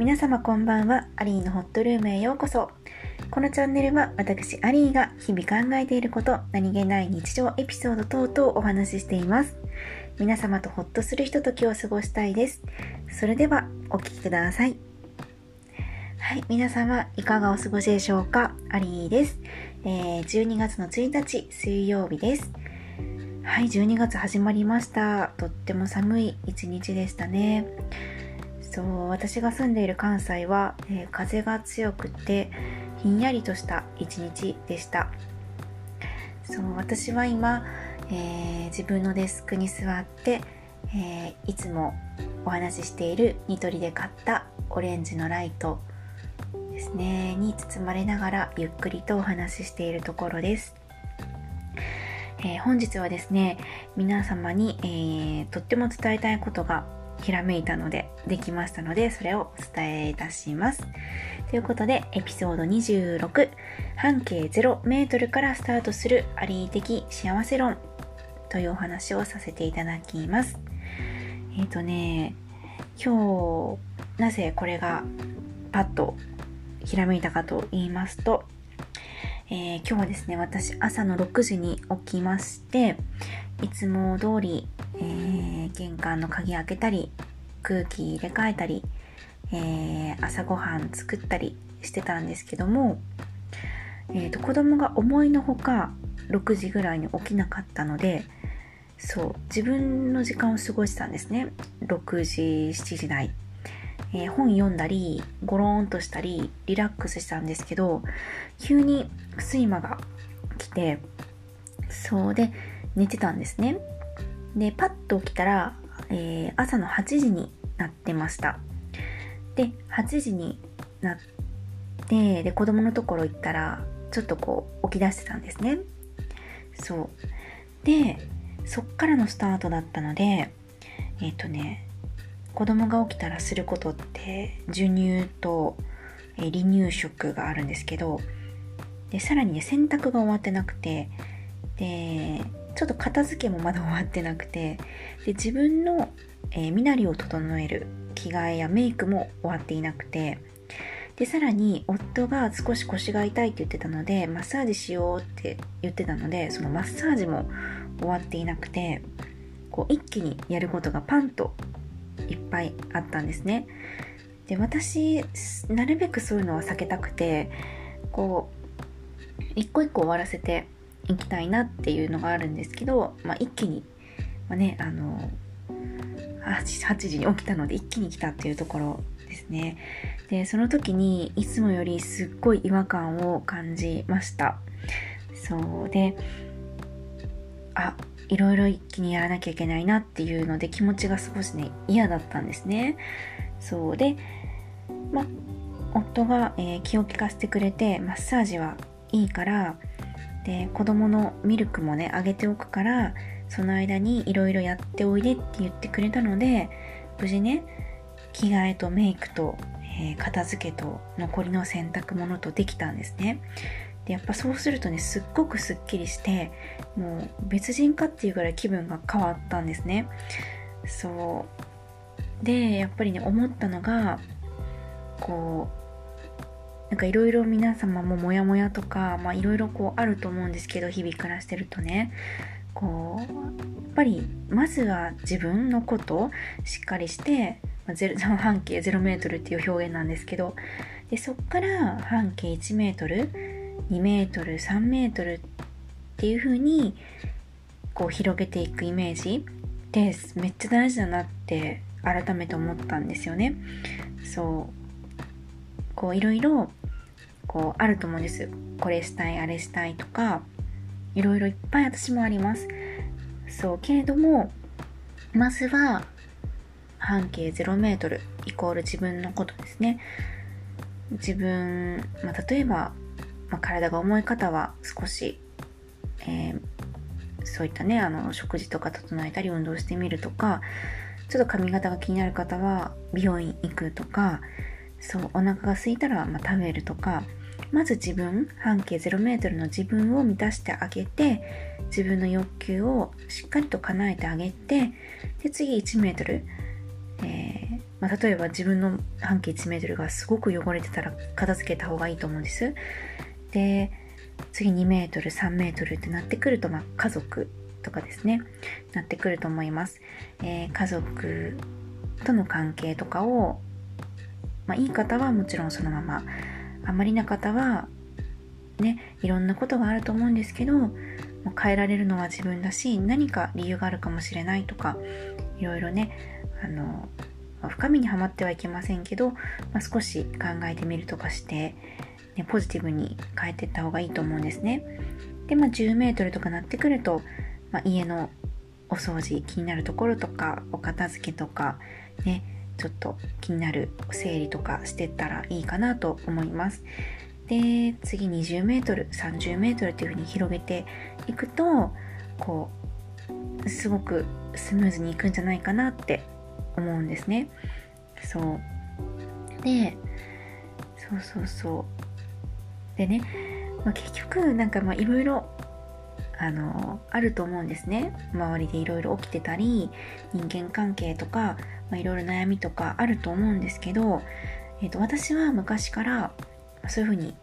皆様こんばんは、アリーのホットルームへようこそ。このチャンネルは私、アリーが日々考えていること、何気ない日常エピソード等々お話ししています。皆様とホッとするひとときを過ごしたいです。それでは、お聴きください。はい、皆様いかがお過ごしでしょうか？アリーです。えー、12月の1日水曜日です。はい、12月始まりました。とっても寒い一日でしたね。そう私が住んでいる関西は、えー、風が強くてひんやりとした一日でした。そう私は今、えー、自分のデスクに座って、えー、いつもお話ししているニトリで買ったオレンジのライトですねに包まれながらゆっくりとお話ししているところです、えー、本日はですね皆様に、えー、とっても伝えたいことがひらめいたのでできましたのでそれをお伝えいたします。ということでエピソード26半径0メートルからスタートするアリー的幸せ論というお話をさせていただきます。えっ、ー、とね今日なぜこれがパッとひらめいたかと言いますと、えー、今日はですね私朝の6時に起きましていつも通りえー、玄関の鍵開けたり空気入れ替えたり、えー、朝ごはん作ったりしてたんですけども、えーと、子供が思いのほか6時ぐらいに起きなかったのでそう自分の時間を過ごしてたんですね。6時7時台、えー、本読んだりゴローンとしたりリラックスしたんですけど急に睡魔が来てそうで寝てたんですね。で、パッと起きたら、えー、朝の8時になってました。で、8時になって、で、子供のところ行ったら、ちょっとこう、起き出してたんですね。そう。で、そっからのスタートだったので、えっ、ー、とね、子供が起きたらすることって、授乳と、えー、離乳食があるんですけど、で、さらにね、洗濯が終わってなくて、で、ちょっと片付けもまだ終わってなくてで自分の、えー、身なりを整える着替えやメイクも終わっていなくてでさらに夫が少し腰が痛いって言ってたのでマッサージしようって言ってたのでそのマッサージも終わっていなくてこう一気にやることがパンといっぱいあったんですね。で私なるべくそういうのは避けたくてこう一個一個終わらせて行きたいなっていうのがあるんですけど、まあ、一気に、まあ、ね、あの 8, 時に起きたので一気に来たっていうところですね。で、その時にいつもよりすっごい違和感を感じました。そうで、あ、いろいろ一気にやらなきゃいけないなっていうので気持ちが少しね、嫌だったんですね。そうで、ま、夫が、えー、気を利かせてくれて、マッサージはいいから、で子供のミルクもねあげておくからその間にいろいろやっておいでって言ってくれたので無事ね着替えとメイクと、えー、片付けと残りの洗濯物とできたんですね。でやっぱそうするとねすっごくすっきりしてもう別人かっていうぐらい気分が変わったんですね。そう。でやっぱりね思ったのがこうなんかいろいろ皆様もモヤモヤとか、まあいろいろこうあると思うんですけど、日々暮らしてるとね、こう、やっぱりまずは自分のことをしっかりして、ゼロ 半径0メートルっていう表現なんですけど、で、そっから半径1メートル、2メートル、3メートルっていう風に、こう広げていくイメージってめっちゃ大事だなって改めて思ったんですよね。そう。こういろいろこうあると思うんです。これしたいあれしたいとかいろいろいっぱい私もあります。そうけれどもまずは半径0メートルイコール自分のことですね。自分、まあ、例えば、まあ、体が重い方は少し、えー、そういったねあの食事とか整えたり運動してみるとかちょっと髪型が気になる方は美容院行くとかそうお腹が空いたらま食べるとかまず自分半径 0m の自分を満たしてあげて自分の欲求をしっかりと叶えてあげてで次 1m、えー、まあ、例えば自分の半径1メートルがすごく汚れてたら片付けた方がいいと思うんです。で、次2メートル、3メートルってなってくると、まあ、家族とかですね、なってくると思います。えー、家族との関係とかを、まあ、いい方はもちろんそのまま、あまりな方は、ね、いろんなことがあると思うんですけど、変えられるのは自分だし、何か理由があるかもしれないとか、いろいろね、あの、深みにはまってはいけませんけど、まあ、少し考えてみるとかして、ね、ポジティブに変えていった方がいいと思うんですね。で、まあ、10メートルとかなってくると、まあ、家のお掃除気になるところとかお片付けとかねちょっと気になる整理とかしてったらいいかなと思います。で次 20m、30m っていう風に広げていくとこうすごくスムーズにいくんじゃないかなって思うんですね。そう。でそうそうそう。でね、まあ、結局なんかまあいろいろあのあると思うんですね。周りでいろいろ起きてたり人間関係とかいろいろ悩みとかあると思うんですけど、えーと、私は昔からそういうふうに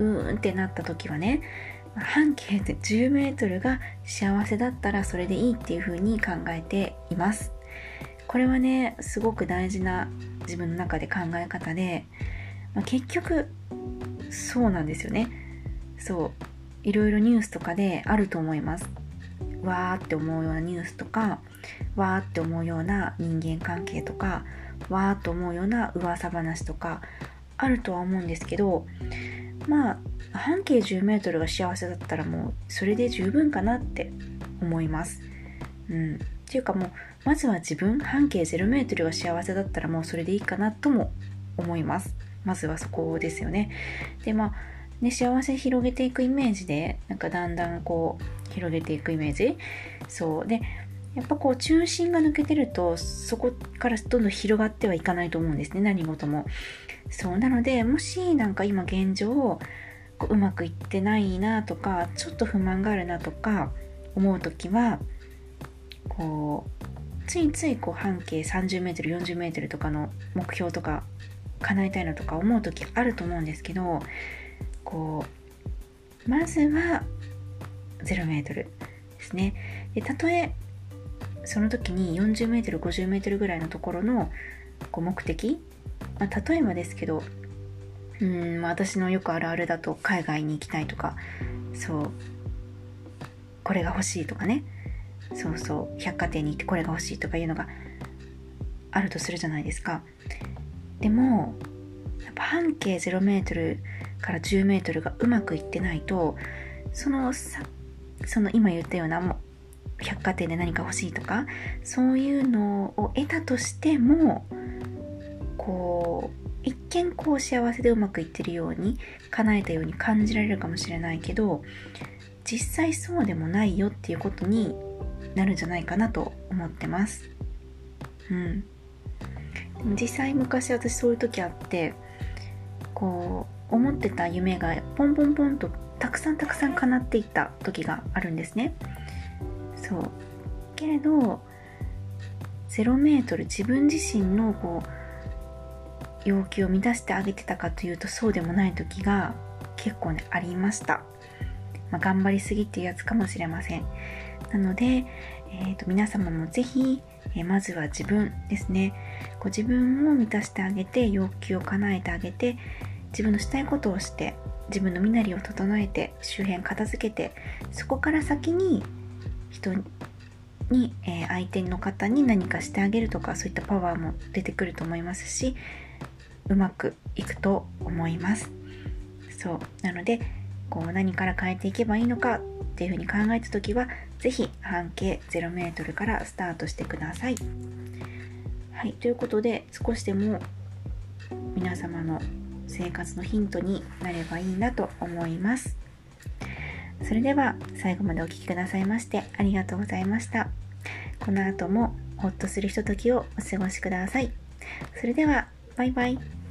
うーんってなった時はね半径で10メートルが幸せだったらそれでいいっていうふうに考えています。これはねすごく大事な自分の中で考え方で、まあ、結局そうなんですよね。そう。いろいろニュースとかであると思います。わーって思うようなニュースとか、わーって思うような人間関係とか、わーっと思うような噂話とかあるとは思うんですけど、まあ、半径10メートルが幸せだったらもうそれで十分かなって思います。うん。っていうかもう、まずは自分、半径0メートルが幸せだったらもうそれでいいかなとも思います。まずはそこですよね。で、まあ、ね、幸せ広げていくイメージでなんかだんだんこう広げていくイメージ。そう。でやっぱこう中心が抜けてるとそこからどんどん広がってはいかないと思うんですね何事も。そう。なのでもしなんか今現状こううまくいってないなとかちょっと不満があるなとか思う時はこうついついこう半径 30m、40m とかの目標とか叶えたいなとか思う時あると思うんですけどこうまずは0メートルですね。でたとえその時に40メートル50メートルぐらいのところのこう目的、まあ、例えばですけどうん、私のよくあるあるだと海外に行きたいとかそうこれが欲しいとかね。そうそう百貨店に行ってこれが欲しいとかいうのがあるとするじゃないですか。でもやっぱ半径0メートルから10メートルがうまくいってないとそのさその今言ったようなも百貨店で何か欲しいとかそういうのを得たとしてもこう一見こう幸せでうまくいってるように叶えたように感じられるかもしれないけど実際そうでもないよっていうことになるんじゃないかなと思ってます。うん。実際昔私そういう時あってこう思ってた夢がポンポンポンとたくさんたくさん叶っていった時があるんですね。そう。けれど0メートル自分自身のこう要求を満たしてあげてたかというとそうでもない時が結構ねありました、まあ、頑張りすぎっていうやつかもしれません。なので、えーと、皆様もぜひ、えー、まずは自分ですね。こう自分を満たしてあげて要求を叶えてあげて自分のしたいことをして自分の身なりを整えて周辺片付けてそこから先に人に、えー、相手の方に何かしてあげるとかそういったパワーも出てくると思いますしうまくいくと思います。そう。なのでこう何から変えていけばいいのかっていうふうに考えた時は是非半径 0m からスタートしてください。はい。ということで少しでも皆様の生活のヒントになればいいなと思います。それでは最後までお聴きくださいましてありがとうございました。この後もホッとするひとときをお過ごしください。それでは、バイバイ。